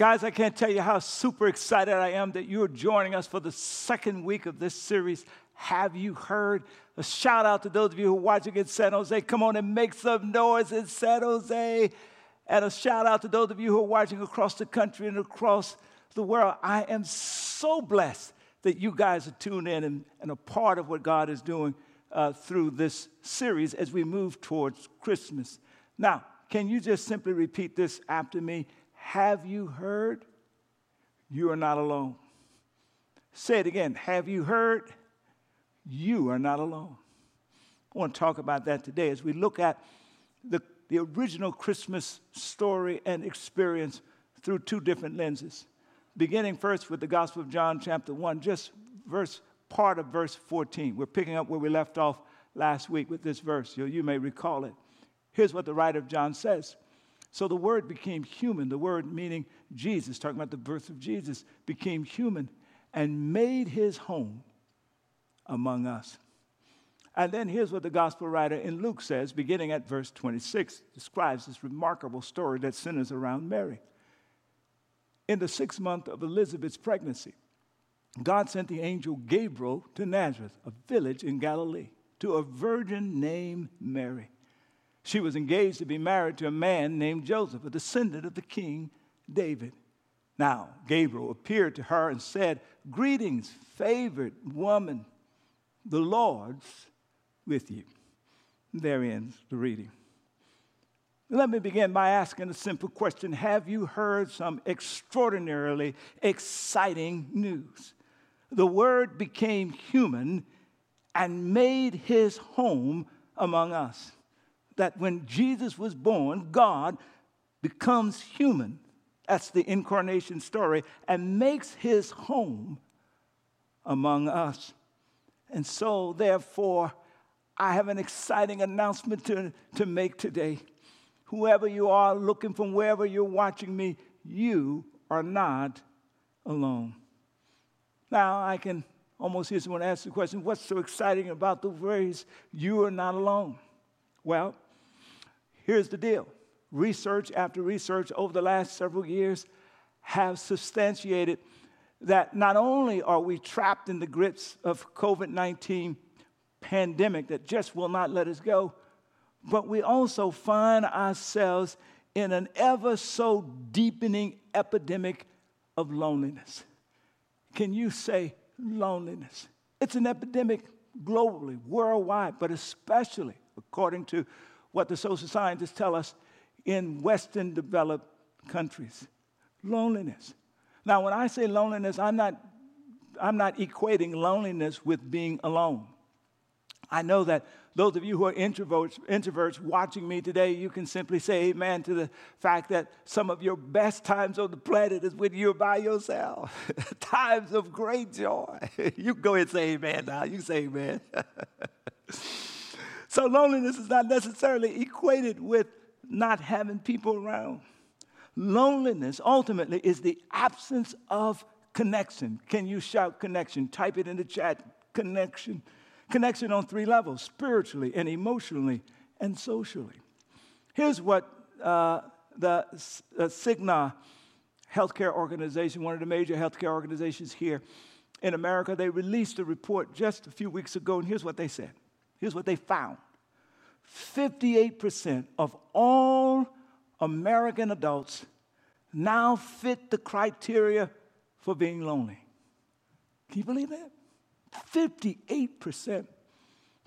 Guys, I can't tell you how super excited I am that you're joining us for the second week of this series. Have you heard? A shout out to those of you who are watching in San Jose. Come on and make some noise in San Jose. And a shout out to those of you who are watching across the country and across the world. I am so blessed that you guys are tuned in and, and a part of what God is doing uh, through this series as we move towards Christmas. Now, can you just simply repeat this after me? Have you heard? You are not alone. Say it again. Have you heard? You are not alone. I want to talk about that today as we look at the, the original Christmas story and experience through two different lenses. Beginning first with the Gospel of John, chapter 1, just verse, part of verse 14. We're picking up where we left off last week with this verse. You, you may recall it. Here's what the writer of John says. So the word became human, the word meaning Jesus, talking about the birth of Jesus, became human and made his home among us. And then here's what the gospel writer in Luke says, beginning at verse 26, describes this remarkable story that centers around Mary. In the sixth month of Elizabeth's pregnancy, God sent the angel Gabriel to Nazareth, a village in Galilee, to a virgin named Mary. She was engaged to be married to a man named Joseph, a descendant of the king David. Now, Gabriel appeared to her and said, Greetings, favored woman, the Lord's with you. There ends the reading. Let me begin by asking a simple question Have you heard some extraordinarily exciting news? The Word became human and made his home among us that when Jesus was born, God becomes human. That's the incarnation story, and makes his home among us. And so, therefore, I have an exciting announcement to, to make today. Whoever you are looking from wherever you're watching me, you are not alone. Now, I can almost hear someone ask the question what's so exciting about the phrase, you are not alone? Well, Here's the deal research after research over the last several years have substantiated that not only are we trapped in the grips of COVID 19 pandemic that just will not let us go, but we also find ourselves in an ever so deepening epidemic of loneliness. Can you say loneliness? It's an epidemic globally, worldwide, but especially according to what the social scientists tell us in Western developed countries loneliness. Now, when I say loneliness, I'm not, I'm not equating loneliness with being alone. I know that those of you who are introverts, introverts watching me today, you can simply say amen to the fact that some of your best times on the planet is when you're by yourself. times of great joy. you go ahead and say amen now. You say amen. So loneliness is not necessarily equated with not having people around. Loneliness ultimately is the absence of connection. Can you shout connection? Type it in the chat connection. Connection on three levels spiritually and emotionally and socially. Here's what uh, the uh, Cigna healthcare organization, one of the major healthcare organizations here in America, they released a report just a few weeks ago, and here's what they said Here's what they found 58% of all American adults now fit the criteria for being lonely. Can you believe that? 58%.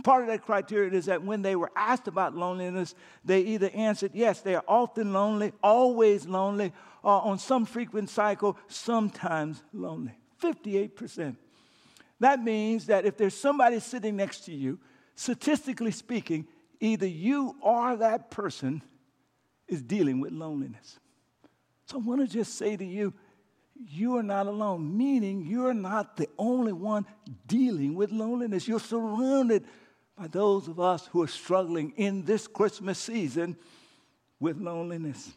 Part of that criteria is that when they were asked about loneliness, they either answered, yes, they are often lonely, always lonely, or on some frequent cycle, sometimes lonely. 58%. That means that if there's somebody sitting next to you statistically speaking, either you or that person is dealing with loneliness. So I want to just say to you, you are not alone, meaning you're not the only one dealing with loneliness. You're surrounded by those of us who are struggling in this Christmas season with loneliness.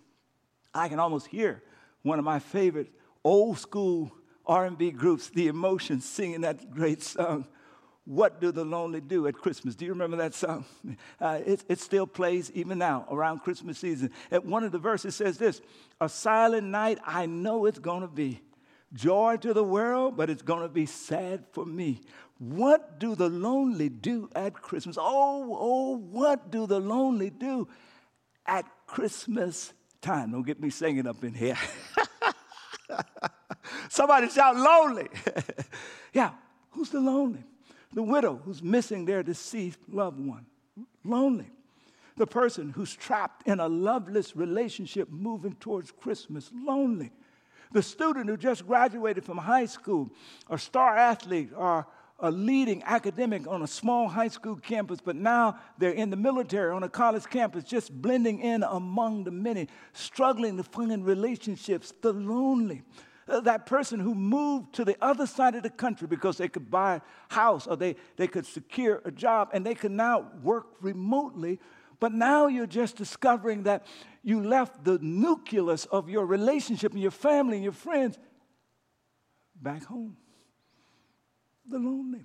I can almost hear one of my favorite old school R&B groups, The Emotions, singing that great song What Do the Lonely Do at Christmas? Do you remember that song? Uh, it, it still plays even now around Christmas season. At one of the verses says this A silent night, I know it's going to be. Joy to the world, but it's going to be sad for me. What do the lonely do at Christmas? Oh, oh, what do the lonely do at Christmas time? Don't get me singing up in here. Somebody shout lonely. yeah, who's the lonely? The widow who's missing their deceased loved one. Lonely. The person who's trapped in a loveless relationship moving towards Christmas. Lonely. The student who just graduated from high school, a star athlete, or a leading academic on a small high school campus, but now they're in the military on a college campus, just blending in among the many, struggling to find relationships, the lonely. Uh, that person who moved to the other side of the country because they could buy a house or they, they could secure a job and they could now work remotely. But now you're just discovering that you left the nucleus of your relationship and your family and your friends back home the lonely.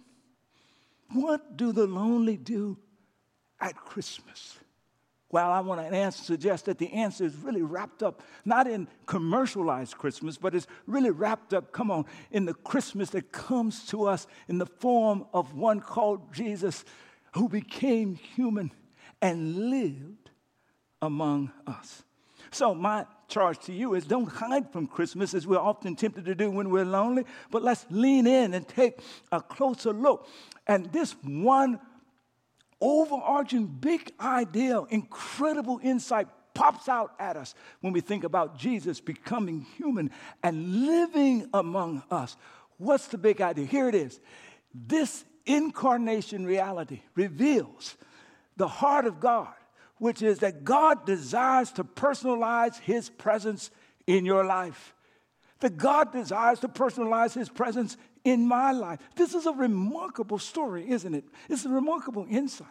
What do the lonely do at Christmas? Well, I want to answer, suggest that the answer is really wrapped up, not in commercialized Christmas, but it's really wrapped up, come on, in the Christmas that comes to us in the form of one called Jesus, who became human and lived among us. So, my charge to you is don't hide from Christmas as we're often tempted to do when we're lonely, but let's lean in and take a closer look. And this one overarching big idea, incredible insight pops out at us when we think about Jesus becoming human and living among us. What's the big idea? Here it is. This incarnation reality reveals the heart of God which is that God desires to personalize his presence in your life. That God desires to personalize his presence in my life. This is a remarkable story, isn't it? It's a remarkable insight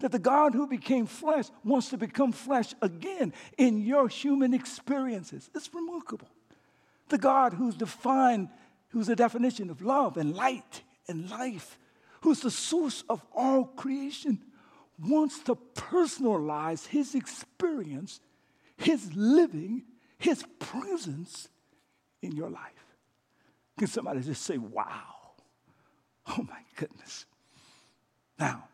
that the God who became flesh wants to become flesh again in your human experiences. It's remarkable. The God who's defined, who's the definition of love and light and life, who's the source of all creation wants to personalize his experience, his living, his presence in your life. Can somebody just say, wow? Oh my goodness. Now,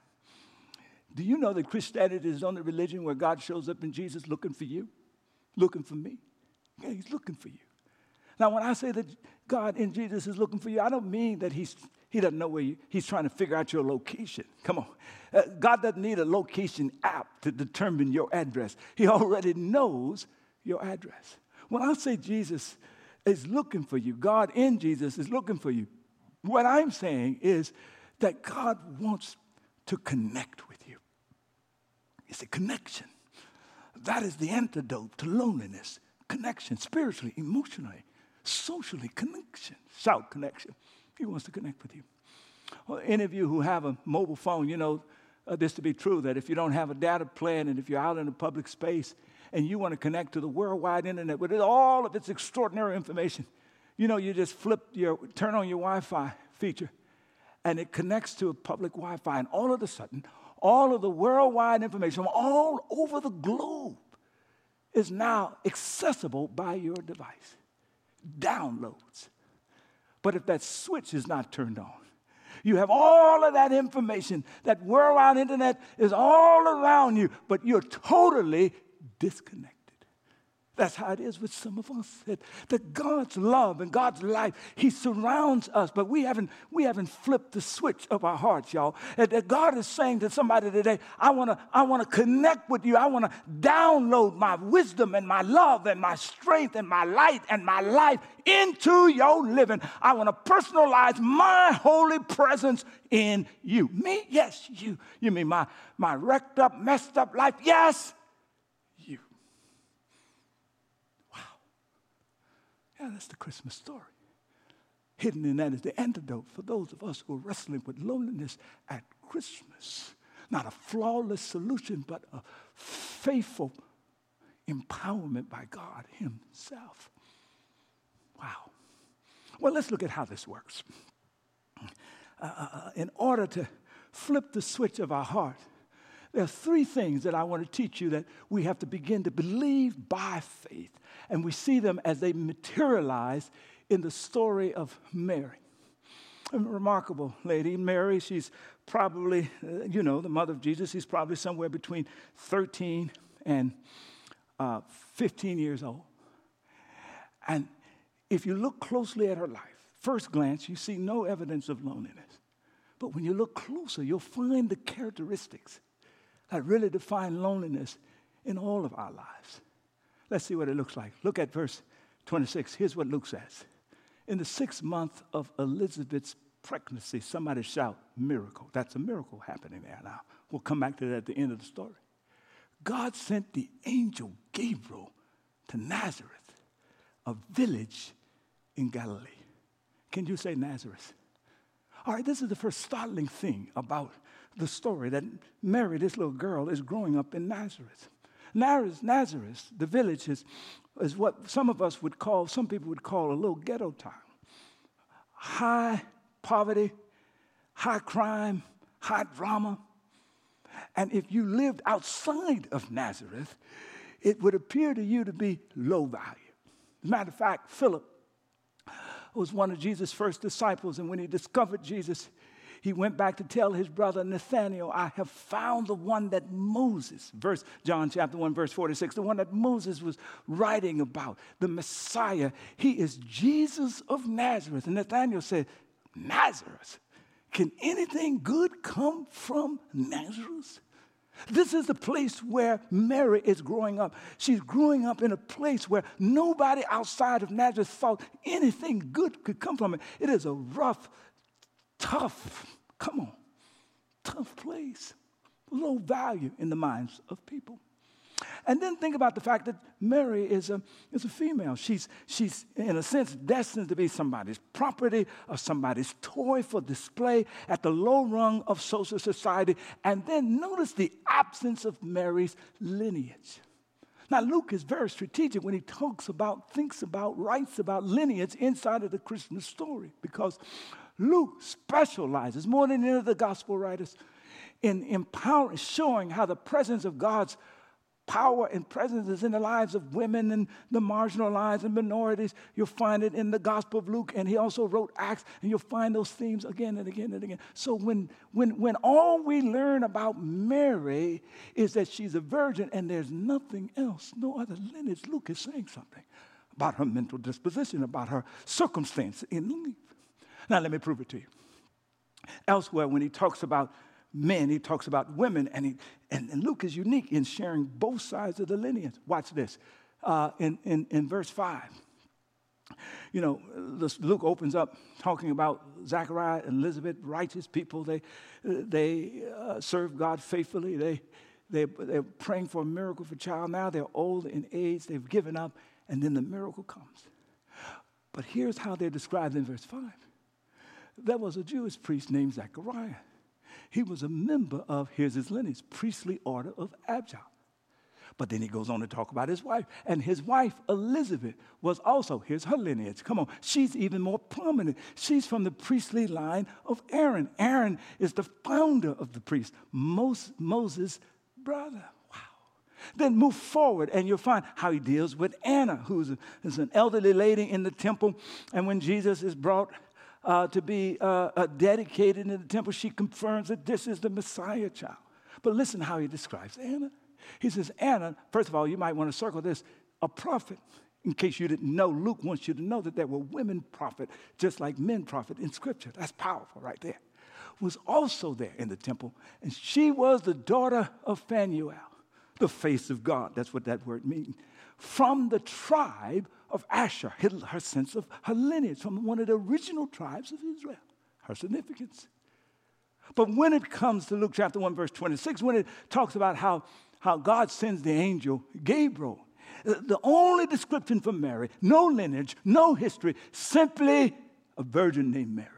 do you know that Christianity is the only religion where God shows up in Jesus looking for you, looking for me? Yeah, he's looking for you. Now, when I say that God in Jesus is looking for you, I don't mean that he's he doesn't know where you, he's trying to figure out your location. Come on. Uh, God doesn't need a location app to determine your address. He already knows your address. When I say Jesus is looking for you, God in Jesus is looking for you, what I'm saying is that God wants to connect with you. It's a connection. That is the antidote to loneliness. Connection, spiritually, emotionally, socially, connection. Shout connection. He wants to connect with you. Well, any of you who have a mobile phone, you know uh, this to be true that if you don't have a data plan and if you're out in a public space and you want to connect to the worldwide internet with all of its extraordinary information, you know, you just flip your, turn on your Wi Fi feature and it connects to a public Wi Fi, and all of a sudden, all of the worldwide information from all over the globe is now accessible by your device. Downloads. But if that switch is not turned on, you have all of that information. That worldwide internet is all around you, but you're totally disconnected. That's how it is with some of us. That, that, God's love and God's life, He surrounds us, but we haven't, we haven't flipped the switch of our hearts, y'all. And that God is saying to somebody today, I wanna, I wanna connect with you. I wanna download my wisdom and my love and my strength and my light and my life into your living. I wanna personalize my holy presence in you. Me? Yes, you. You mean my, my wrecked up, messed up life? Yes. Yeah, that's the Christmas story. Hidden in that is the antidote for those of us who are wrestling with loneliness at Christmas. Not a flawless solution, but a faithful empowerment by God Himself. Wow. Well, let's look at how this works. uh, uh, uh, in order to flip the switch of our heart, there are three things that I want to teach you that we have to begin to believe by faith. And we see them as they materialize in the story of Mary. A remarkable lady, Mary, she's probably, uh, you know, the mother of Jesus, she's probably somewhere between 13 and uh, 15 years old. And if you look closely at her life, first glance, you see no evidence of loneliness. But when you look closer, you'll find the characteristics that really define loneliness in all of our lives. Let's see what it looks like. Look at verse 26. Here's what Luke says. In the sixth month of Elizabeth's pregnancy, somebody shout, miracle. That's a miracle happening there now. We'll come back to that at the end of the story. God sent the angel Gabriel to Nazareth, a village in Galilee. Can you say Nazareth? All right, this is the first startling thing about the story that Mary, this little girl, is growing up in Nazareth. Nazareth, Nazareth the village, is, is what some of us would call, some people would call a little ghetto town. High poverty, high crime, high drama. And if you lived outside of Nazareth, it would appear to you to be low value. As a matter of fact, Philip was one of Jesus' first disciples, and when he discovered Jesus, he went back to tell his brother Nathanael, I have found the one that Moses, verse John chapter 1, verse 46, the one that Moses was writing about, the Messiah. He is Jesus of Nazareth. And Nathanael said, Nazareth? Can anything good come from Nazareth? This is the place where Mary is growing up. She's growing up in a place where nobody outside of Nazareth thought anything good could come from it. It is a rough, tough, come on, tough place. Low value in the minds of people. And then think about the fact that Mary is a, is a female. She's, she's, in a sense, destined to be somebody's property or somebody's toy for display at the low rung of social society. And then notice the absence of Mary's lineage. Now, Luke is very strategic when he talks about, thinks about, writes about lineage inside of the Christmas story because Luke specializes more than any of the gospel writers in empowering, showing how the presence of God's power and presence is in the lives of women and the marginalized and minorities. You'll find it in the Gospel of Luke, and he also wrote Acts, and you'll find those themes again and again and again. So when, when, when all we learn about Mary is that she's a virgin and there's nothing else, no other lineage, Luke is saying something about her mental disposition, about her circumstance in life. Now, let me prove it to you. Elsewhere, when he talks about men, he talks about women, and, he, and, and Luke is unique in sharing both sides of the lineage. Watch this uh, in, in, in verse 5. You know, Luke opens up talking about Zachariah and Elizabeth, righteous people. They, they uh, serve God faithfully. They, they, they're praying for a miracle for child. Now they're old in age. They've given up, and then the miracle comes. But here's how they're described in verse 5. There was a Jewish priest named Zachariah he was a member of, here's his lineage, priestly order of Abijah. But then he goes on to talk about his wife. And his wife, Elizabeth, was also, here's her lineage. Come on, she's even more prominent. She's from the priestly line of Aaron. Aaron is the founder of the priest, Moses' brother. Wow. Then move forward, and you'll find how he deals with Anna, who's an elderly lady in the temple. And when Jesus is brought uh, to be uh, uh, dedicated in the temple, she confirms that this is the Messiah child. But listen how he describes Anna. He says, Anna, first of all, you might want to circle this, a prophet. In case you didn't know, Luke wants you to know that there were women prophet, just like men prophet in Scripture. That's powerful right there. Was also there in the temple, and she was the daughter of Phanuel, the face of God. That's what that word means. From the tribe of Asher, her sense of her lineage from one of the original tribes of Israel, her significance. But when it comes to Luke chapter 1, verse 26, when it talks about how, how God sends the angel Gabriel, uh, the only description for Mary, no lineage, no history, simply a virgin named Mary.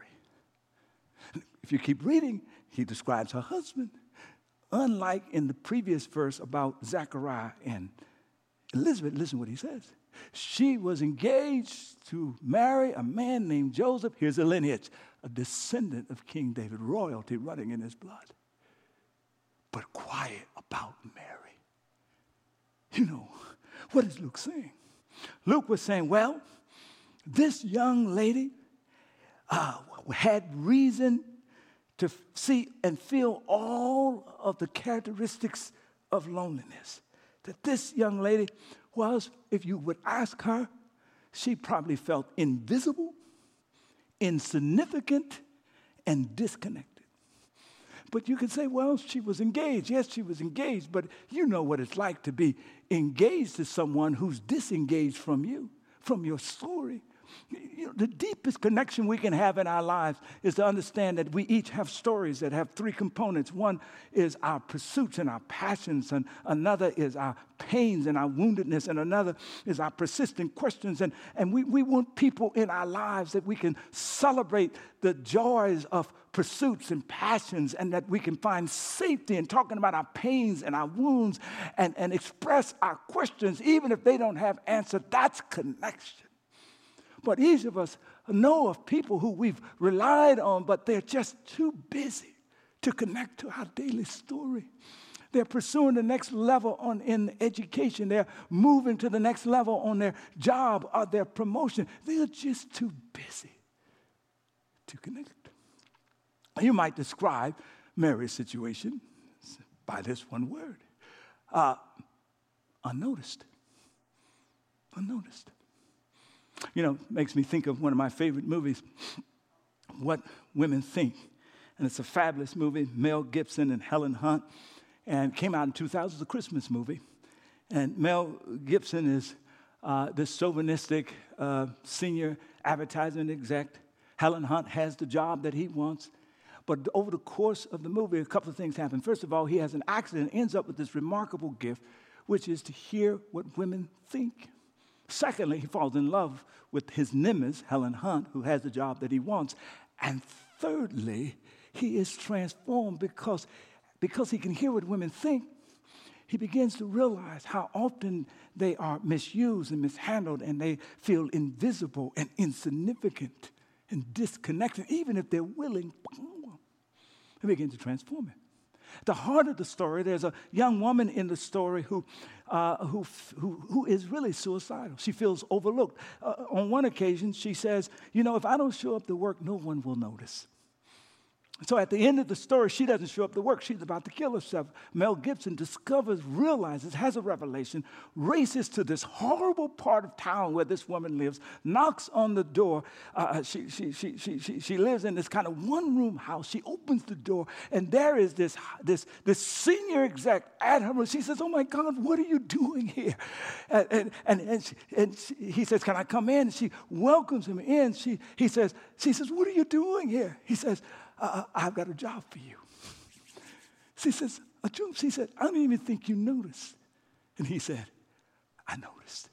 If you keep reading, he describes her husband. Unlike in the previous verse about Zechariah and Elizabeth, listen what he says. She was engaged to marry a man named Joseph. Here's a lineage, a descendant of King David, royalty running in his blood. But quiet about Mary. You know, what is Luke saying? Luke was saying, well, this young lady uh, had reason to see and feel all of the characteristics of loneliness. That this young lady was, if you would ask her, she probably felt invisible, insignificant, and disconnected. But you could say, well, she was engaged. Yes, she was engaged, but you know what it's like to be engaged to someone who's disengaged from you, from your story, you know, the deepest connection we can have in our lives is to understand that we each have stories that have three components. One is our pursuits and our passions, and another is our pains and our woundedness, and another is our persistent questions. And, and we, we want people in our lives that we can celebrate the joys of pursuits and passions, and that we can find safety in talking about our pains and our wounds and, and express our questions, even if they don't have answers. That's connection. But each of us know of people who we've relied on, but they're just too busy to connect to our daily story. They're pursuing the next level on, in education. They're moving to the next level on their job or their promotion. They're just too busy to connect. You might describe Mary's situation by this one word uh, unnoticed. Unnoticed. You know, makes me think of one of my favorite movies, What Women Think. And it's a fabulous movie, Mel Gibson and Helen Hunt, and came out in 2000. It's a Christmas movie. And Mel Gibson is uh, this chauvinistic uh, senior advertising exec. Helen Hunt has the job that he wants. But over the course of the movie, a couple of things happen. First of all, he has an accident, ends up with this remarkable gift, which is to hear what women think. Secondly, he falls in love with his nemesis, Helen Hunt, who has the job that he wants. And thirdly, he is transformed because, because he can hear what women think. He begins to realize how often they are misused and mishandled, and they feel invisible and insignificant and disconnected, even if they're willing. He begins to transform it. The heart of the story, there's a young woman in the story who, uh, who, who, who is really suicidal. She feels overlooked. Uh, on one occasion, she says, You know, if I don't show up to work, no one will notice. So at the end of the story, she doesn't show up to work. She's about to kill herself. Mel Gibson discovers, realizes, has a revelation, races to this horrible part of town where this woman lives, knocks on the door. Uh, she, she, she, she, she, she lives in this kind of one room house. She opens the door, and there is this, this, this senior exec at her room. She says, Oh my God, what are you doing here? And, and, and, and, she, and she, he says, Can I come in? And she welcomes him in. She, he says, She says, What are you doing here? He says, uh, I've got a job for you. She says, a job. She said, I don't even think you noticed. And he said, I noticed.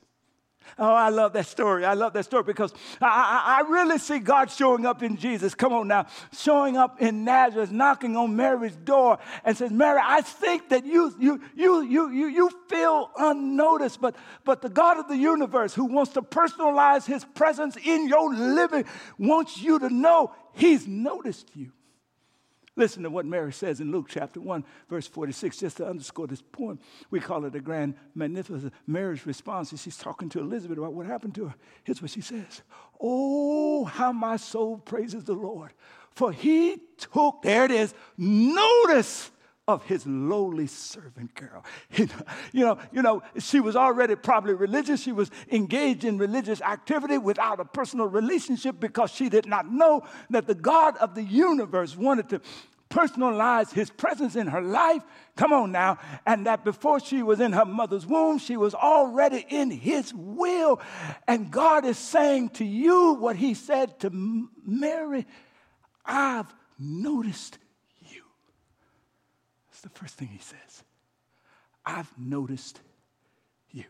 Oh, I love that story. I love that story because I, I, I, really see God showing up in Jesus. Come on now, showing up in Nazareth, knocking on Mary's door, and says, "Mary, I think that you you you you you you feel unnoticed, but but the God of the universe, who wants to personalize His presence in your living, wants you to know He's noticed you." Listen to what Mary says in Luke chapter 1, verse 46, just to underscore this point. We call it a grand, magnificent Mary's response. She's talking to Elizabeth about what happened to her. Here's what she says Oh, how my soul praises the Lord, for he took, there it is, notice of his lowly servant girl. You know, you know, she was already probably religious. She was engaged in religious activity without a personal relationship because she did not know that the God of the universe wanted to personalize his presence in her life. Come on now. And that before she was in her mother's womb, she was already in his will. And God is saying to you what he said to Mary I've noticed. That's the first thing he says. I've noticed you.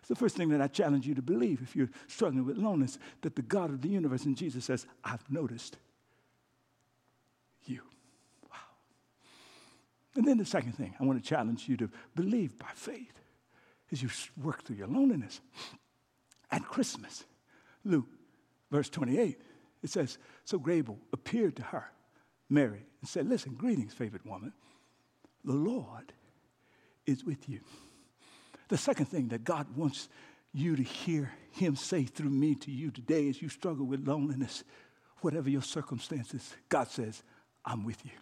It's the first thing that I challenge you to believe if you're struggling with loneliness that the God of the universe and Jesus says, I've noticed you. Wow. And then the second thing I want to challenge you to believe by faith as you work through your loneliness at Christmas. Luke, verse 28, it says, So Gabriel appeared to her, Mary, and said, Listen, greetings, favored woman. The Lord is with you. The second thing that God wants you to hear Him say through me to you today as you struggle with loneliness, whatever your circumstances, God says, I'm with you.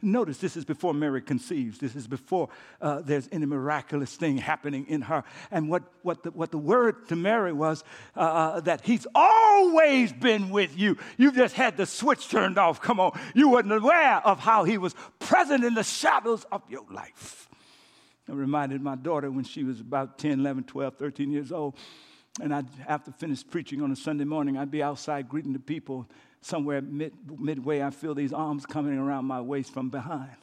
Notice this is before Mary conceives. This is before uh, there's any miraculous thing happening in her. And what, what, the, what the word to Mary was uh, uh, that he's always been with you. You just had the switch turned off. Come on. You weren't aware of how he was present in the shadows of your life. I reminded my daughter when she was about 10, 11, 12, 13 years old. And I'd, after finish preaching on a Sunday morning, I'd be outside greeting the people somewhere mid, midway, I feel these arms coming around my waist from behind.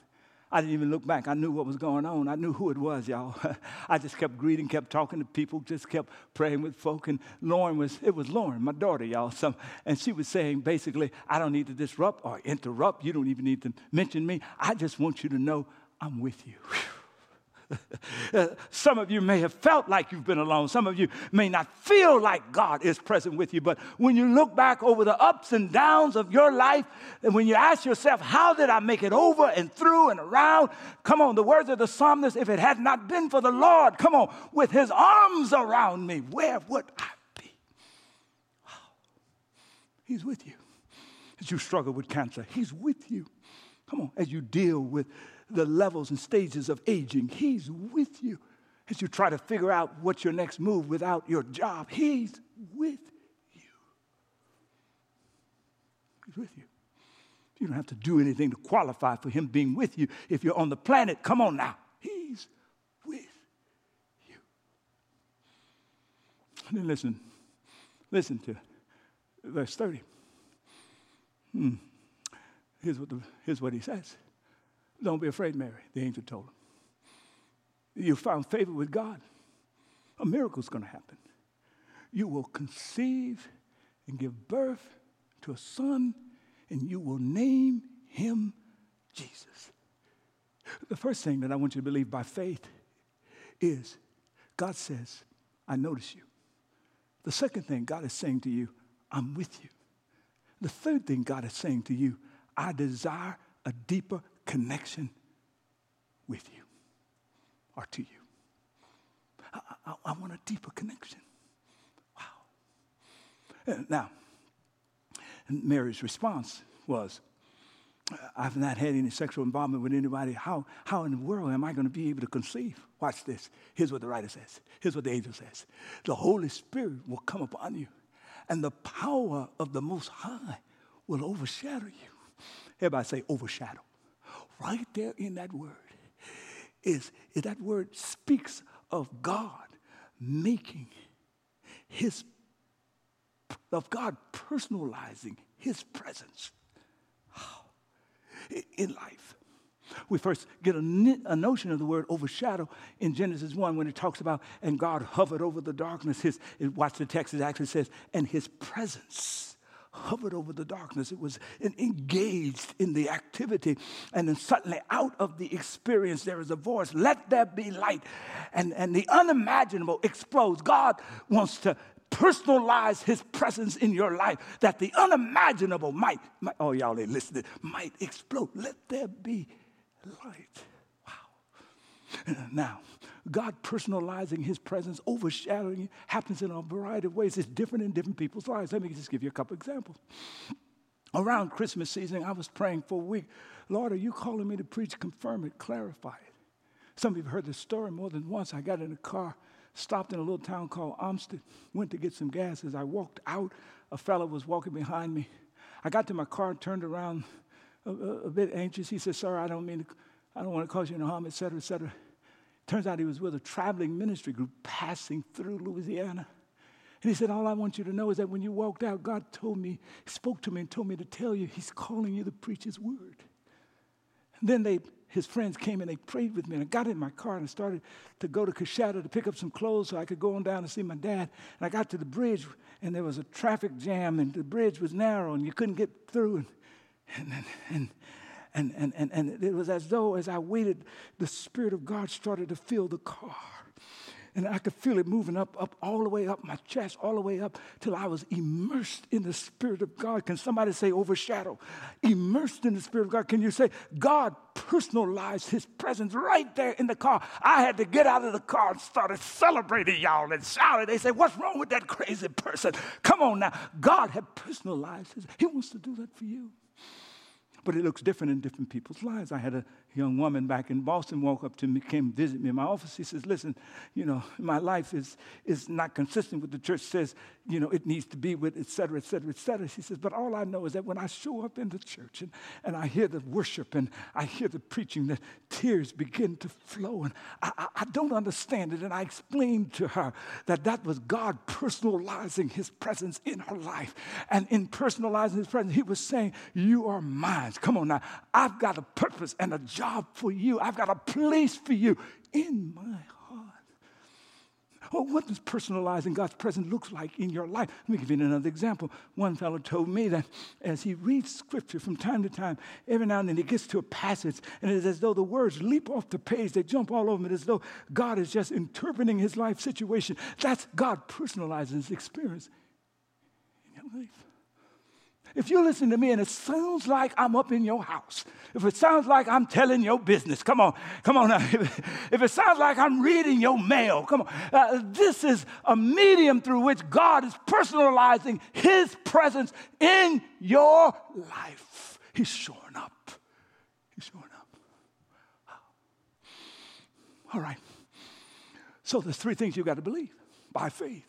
I didn't even look back. I knew what was going on. I knew who it was, y'all. I just kept greeting, kept talking to people, just kept praying with folk. And Lauren was, it was Lauren, my daughter, y'all. Some, and she was saying basically, I don't need to disrupt or interrupt. You don't even need to mention me. I just want you to know I'm with you. Whew. Some of you may have felt like you've been alone. Some of you may not feel like God is present with you. But when you look back over the ups and downs of your life, and when you ask yourself, How did I make it over and through and around? Come on, the words of the psalmist, if it had not been for the Lord, come on, with his arms around me, where would I be? Wow. He's with you. As you struggle with cancer, He's with you. Come on, as you deal with the levels and stages of aging. He's with you as you try to figure out what's your next move without your job. He's with you. He's with you. You don't have to do anything to qualify for him being with you. If you're on the planet, come on now. He's with you. And then listen, listen to verse 30. Hmm. Here's, what the, here's what he says. Don't be afraid, Mary, the angel told him. You found favor with God. A miracle's going to happen. You will conceive and give birth to a son, and you will name him Jesus. The first thing that I want you to believe by faith is God says, I notice you. The second thing God is saying to you, I'm with you. The third thing God is saying to you, I desire a deeper connection with you or to you. I, I, I want a deeper connection. Wow. Uh, now, Mary's response was, I've not had any sexual involvement with anybody. How, how in the world am I going to be able to conceive? Watch this. Here's what the writer says. Here's what the angel says. The Holy Spirit will come upon you, and the power of the Most High will overshadow you. Everybody say overshadow right there in that word is, is that word speaks of God making his, of God personalizing his presence oh, in life. We first get a, a, notion of the word overshadow in Genesis 1 when it talks about, and God hovered over the darkness. His, watch the text, it actually says, and his presence hovered over the darkness. It was engaged in the activity. And then suddenly, out of the experience, there is a voice let there be light. And, and the unimaginable explodes. God wants to personalize his presence in your life that the unimaginable might, might oh, y'all ain't listening, might explode. Let there be light. Wow. Now, God personalizing his presence, overshadowing happens in a variety of ways. It's different in different people's lives. Let me just give you a couple examples. Around Christmas season, I was praying for a week. Lord, are you calling me to preach? Confirm it, clarify it. Some of you have heard this story more than once. I got in a car, stopped in a little town called Olmsted, went to get some gas. As I walked out, a fellow was walking behind me. I got to my car, turned around a, a, a bit anxious. He said, Sir, I don't mean to, I don't want to cause you any harm, et cetera, et cetera. Turns out he was with a traveling ministry group passing through Louisiana. And he said, All I want you to know is that when you walked out, God told me, spoke to me, and told me to tell you he's calling you to preach his word. And then they, his friends came and they prayed with me. And I got in my car and I started to go to Coushatta to pick up some clothes so I could go on down and see my dad. And I got to the bridge and there was a traffic jam and the bridge was narrow and you couldn't get through. And, and, and and, and, and, and it was as though as I waited, the Spirit of God started to fill the car. and I could feel it moving up, up, all the way up my chest, all the way up till I was immersed in the Spirit of God. Can somebody say overshadow? Immersed in the Spirit of God. Can you say God personalized His presence right there in the car? I had to get out of the car and started celebrating y'all and shouting. They say, "What's wrong with that crazy person?" Come on now, God had personalized His. He wants to do that for you. But it looks different in different people's lives. I had a young woman back in Boston walk up to me, came visit me in my office. She says, Listen, you know, my life is, is not consistent with the church says, you know, it needs to be with, et cetera, et cetera, et cetera. She says, But all I know is that when I show up in the church and, and I hear the worship and I hear the preaching, the tears begin to flow. And I, I, I don't understand it. And I explained to her that that was God personalizing his presence in her life. And in personalizing his presence, he was saying, You are mine. Come on now. I've got a purpose and a job for you. I've got a place for you in my heart. Well, what does personalizing God's presence look like in your life? Let me give you another example. One fellow told me that as he reads scripture from time to time, every now and then he gets to a passage and it's as though the words leap off the page, they jump all over him, as though God is just interpreting his life situation. That's God personalizing his experience in your life. If you listen to me and it sounds like I'm up in your house, if it sounds like I'm telling your business, come on, come on now. If, it sounds like I'm reading your mail, come on. Uh, this is a medium through which God is personalizing His presence in your life. He's showing up. He's showing up. All right. So there's three things you've got to believe by faith.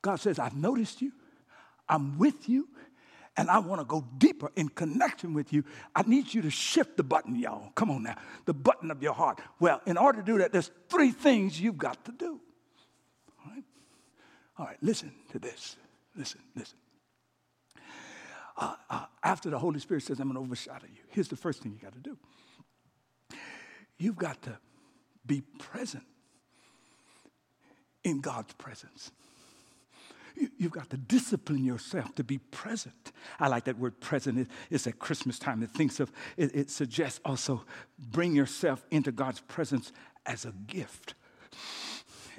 God says, I've noticed you, I'm with you, and I want to go deeper in connection with you, I need you to shift the button, y'all. Come on now, the button of your heart. Well, in order to do that, there's three things you've got to do. All right, All right listen to this. Listen, listen. Uh, uh, after the Holy Spirit says, I'm going to overshadow you, here's the first thing you got to do. You've got to be present in God's presence. You've got to discipline yourself to be present. I like that word present. It's at Christmas time. It thinks of, it, it suggests also bring yourself into God's presence as a gift.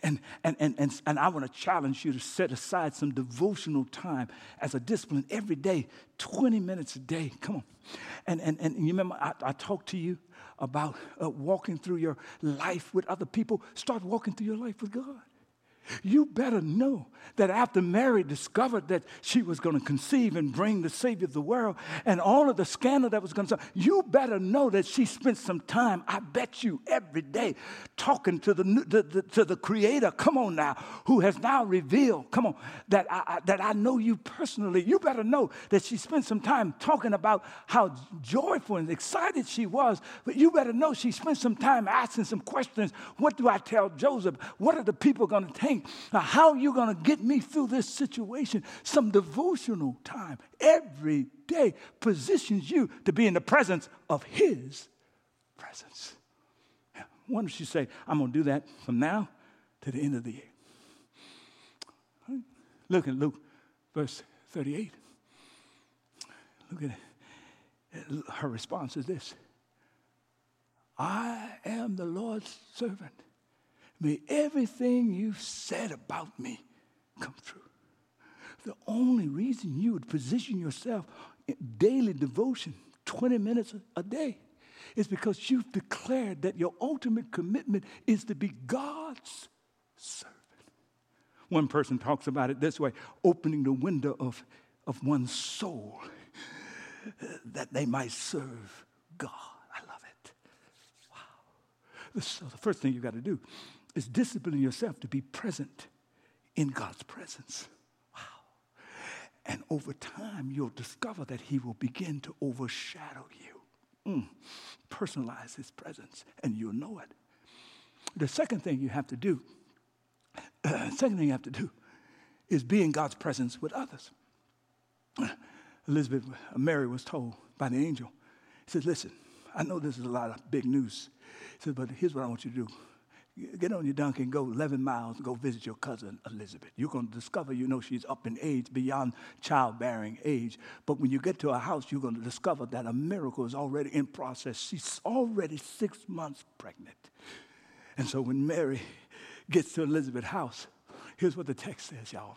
And, and, and, and, and I want to challenge you to set aside some devotional time as a discipline every day, 20 minutes a day. Come on. And, and, and you remember, I, I talked to you about uh, walking through your life with other people. Start walking through your life with God. You better know that after Mary discovered that she was going to conceive and bring the Savior of the world and all of the scandal that was going to, you better know that she spent some time, I bet you, every day talking to the, the, the to the Creator, come on now, who has now revealed, come on, that I, I, that I know you personally. You better know that she spent some time talking about how joyful and excited she was, but you better know she spent some time asking some questions. What do I tell Joseph? What are the people going to think? Now, how are you going to get me through this situation? Some devotional time every day positions you to be in the presence of His presence. Yeah. Why don't you say, I'm going to do that from now to the end of the year? Right. Look at Luke, verse 38. Look at it. Her response is this I am the Lord's servant. May everything you've said about me come true. The only reason you would position yourself in daily devotion, 20 minutes a day, is because you've declared that your ultimate commitment is to be God's servant. One person talks about it this way opening the window of, of one's soul uh, that they might serve God. I love it. Wow. So the first thing you've got to do is disciplining yourself to be present in God's presence. Wow. And over time, you'll discover that He will begin to overshadow you, mm. personalize His presence, and you'll know it. The second thing you have to do, uh, second thing you have to do, is be in God's presence with others. Elizabeth, Mary was told by the angel, he said, Listen, I know this is a lot of big news. He said, But here's what I want you to do get on your donkey and go 11 miles and go visit your cousin Elizabeth. You're going to discover, you know, she's up in age, beyond childbearing age. But when you get to her house, you're going to discover that a miracle is already in process. She's already six months pregnant. And so when Mary gets to Elizabeth's house, here's what the text says, y'all.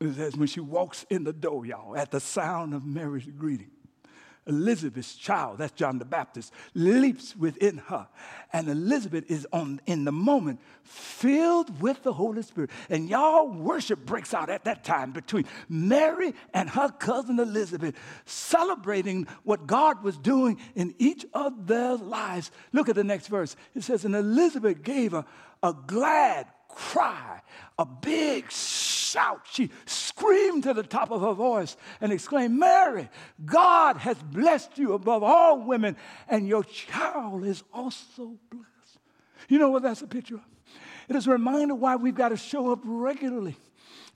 It says, when she walks in the door, y'all, at the sound of Mary's greeting, Elizabeth's child, that's John the Baptist, leaps within her. And Elizabeth is on in the moment filled with the Holy Spirit. And y'all worship breaks out at that time between Mary and her cousin Elizabeth, celebrating what God was doing in each of their lives. Look at the next verse. It says, And Elizabeth gave a, a glad cry, a big shout. She screamed to the top of her voice and exclaimed, Mary, God has blessed you above all women, and your child is also blessed. You know what that's a picture of? It is a reminder why we've got to show up regularly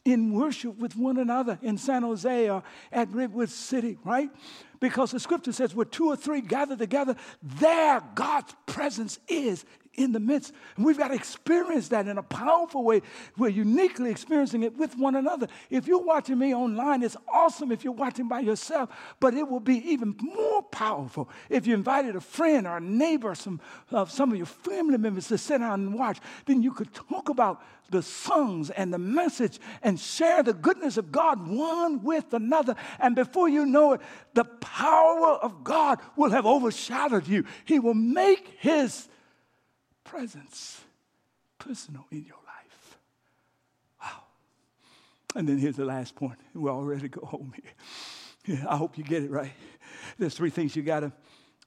in worship with one another in San Jose or at Redwood City, right? Because the scripture says, where two or three gather together, there God's presence is in the midst. And we've got to experience that in a powerful way. We're uniquely experiencing it with one another. If you're watching me online, it's awesome if you're watching by yourself, but it will be even more powerful if you invited a friend or a neighbor, some, uh, some of your family members to sit down and watch. Then you could talk about the songs and the message and share the goodness of God one with another. And before you know it, the power of God will have overshadowed you. He will make his presence personal in your life. Wow. And then here's the last point. We're all ready to go home here. Yeah, I hope you get it right. There's three things you gotta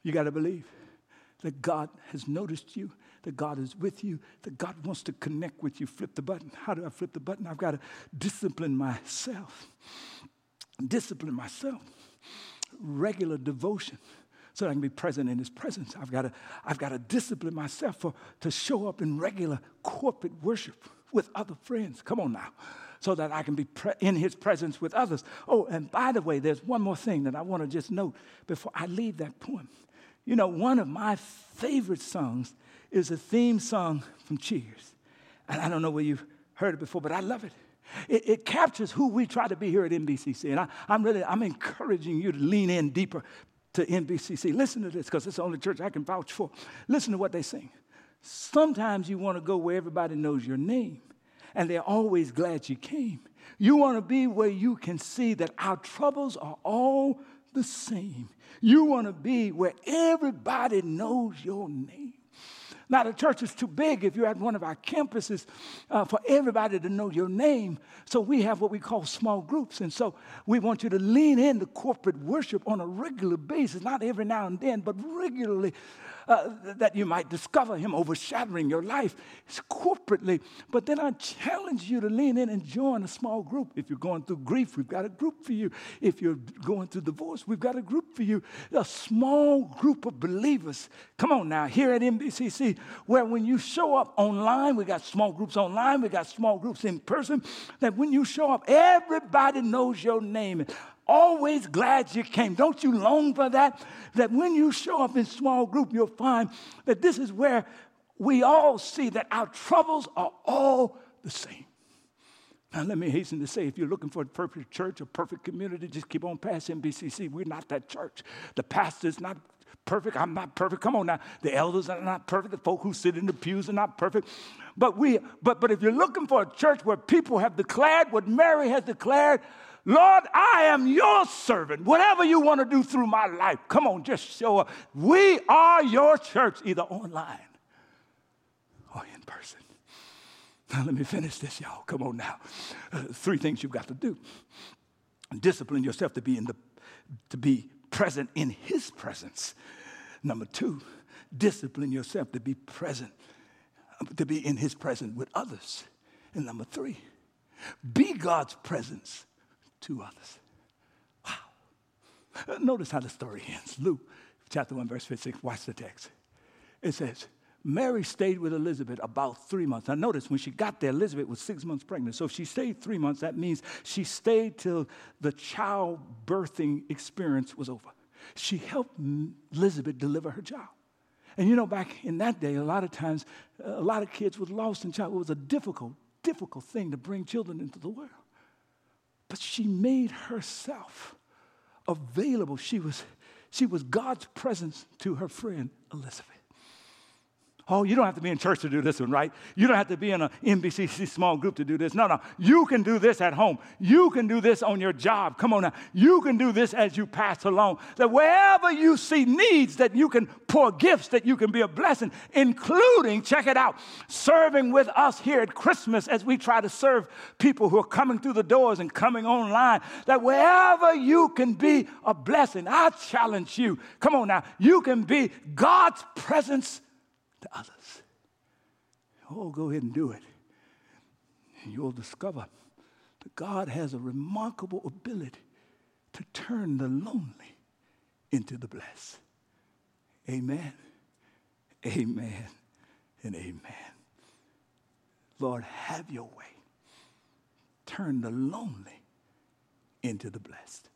you gotta believe. That God has noticed you, that God is with you, that God wants to connect with you. Flip the button. How do I flip the button? I've got to discipline myself. Discipline myself. Regular devotion so I can be present in his presence. I've got to, I've got to discipline myself for, to show up in regular corporate worship with other friends. Come on now. So that I can be pre- in his presence with others. Oh, and by the way, there's one more thing that I want to just note before I leave that point. You know, one of my favorite songs is a theme song from Cheers. And I don't know where you've heard it before, but I love it. It, it, captures who we try to be here at NBCC. And I, am really, I'm encouraging you to lean in deeper to NBCC. Listen to this because it's the only church I can vouch for. Listen to what they sing. Sometimes you want to go where everybody knows your name, and they're always glad you came. You want to be where you can see that our troubles are all the same. You want to be where everybody knows your name. Now, the church is too big if you're at one of our campuses uh, for everybody to know your name. So we have what we call small groups. And so we want you to lean into corporate worship on a regular basis, not every now and then, but regularly uh, that you might discover Him overshadowing your life corporately. But then I challenge you to lean in and join a small group. If you're going through grief, we've got a group for you. If you're going through divorce, we've got a group for you. A small group of believers. Come on now, here at NBCC, where when you show up online, we got small groups online, we got small groups in person, that when you show up, everybody knows your name always glad you came. Don't you long for that? That when you show up in small group, you'll find that this is where we all see that our troubles are all the same. Now, let me hasten to say if you're looking for a perfect church, a perfect community, just keep on past NBCC. We're not that church. The pastor's not perfect. I'm not perfect. Come on now. The elders are not perfect. The folk who sit in the pews are not perfect. But we but but if you're looking for a church where people have declared what Mary has declared, Lord, I am your servant. Whatever you want to do through my life, come on, just show up. We are your church, either online or in person. Now, let me finish this, y'all. Come on now. Uh, three things you've got to do discipline yourself to be in the to be present in his presence number two discipline yourself to be present to be in his presence with others and number three be god's presence to others. Wow. Notice how the story ends. Luke chapter 1, verse 56. Watch the text. It says, Mary stayed with Elizabeth about three months. Now, notice when she got there, Elizabeth was six months pregnant. So if she stayed three months, that means she stayed till the childbirthing experience was over. She helped Elizabeth deliver her child. And you know, back in that day, a lot of times, a lot of kids were lost in child. It was a difficult, difficult thing to bring children into the world. But she made herself available. She was, she was God's presence to her friend Elizabeth. Oh, you don't have to be in church to do this one, right? You don't have to be in an NBCC small group to do this. No, no. You can do this at home. You can do this on your job. Come on now. You can do this as you pass along. That wherever you see needs, that you can pour gifts, that you can be a blessing, including, check it out, serving with us here at Christmas as we try to serve people who are coming through the doors and coming online. That wherever you can be a blessing, I challenge you. Come on now. You can be God's presence to others. Oh, go ahead and do it. And you'll discover that God has a remarkable ability to turn the lonely into the blessed. Amen. Amen. And amen. Lord, have your way. Turn the lonely into the blessed.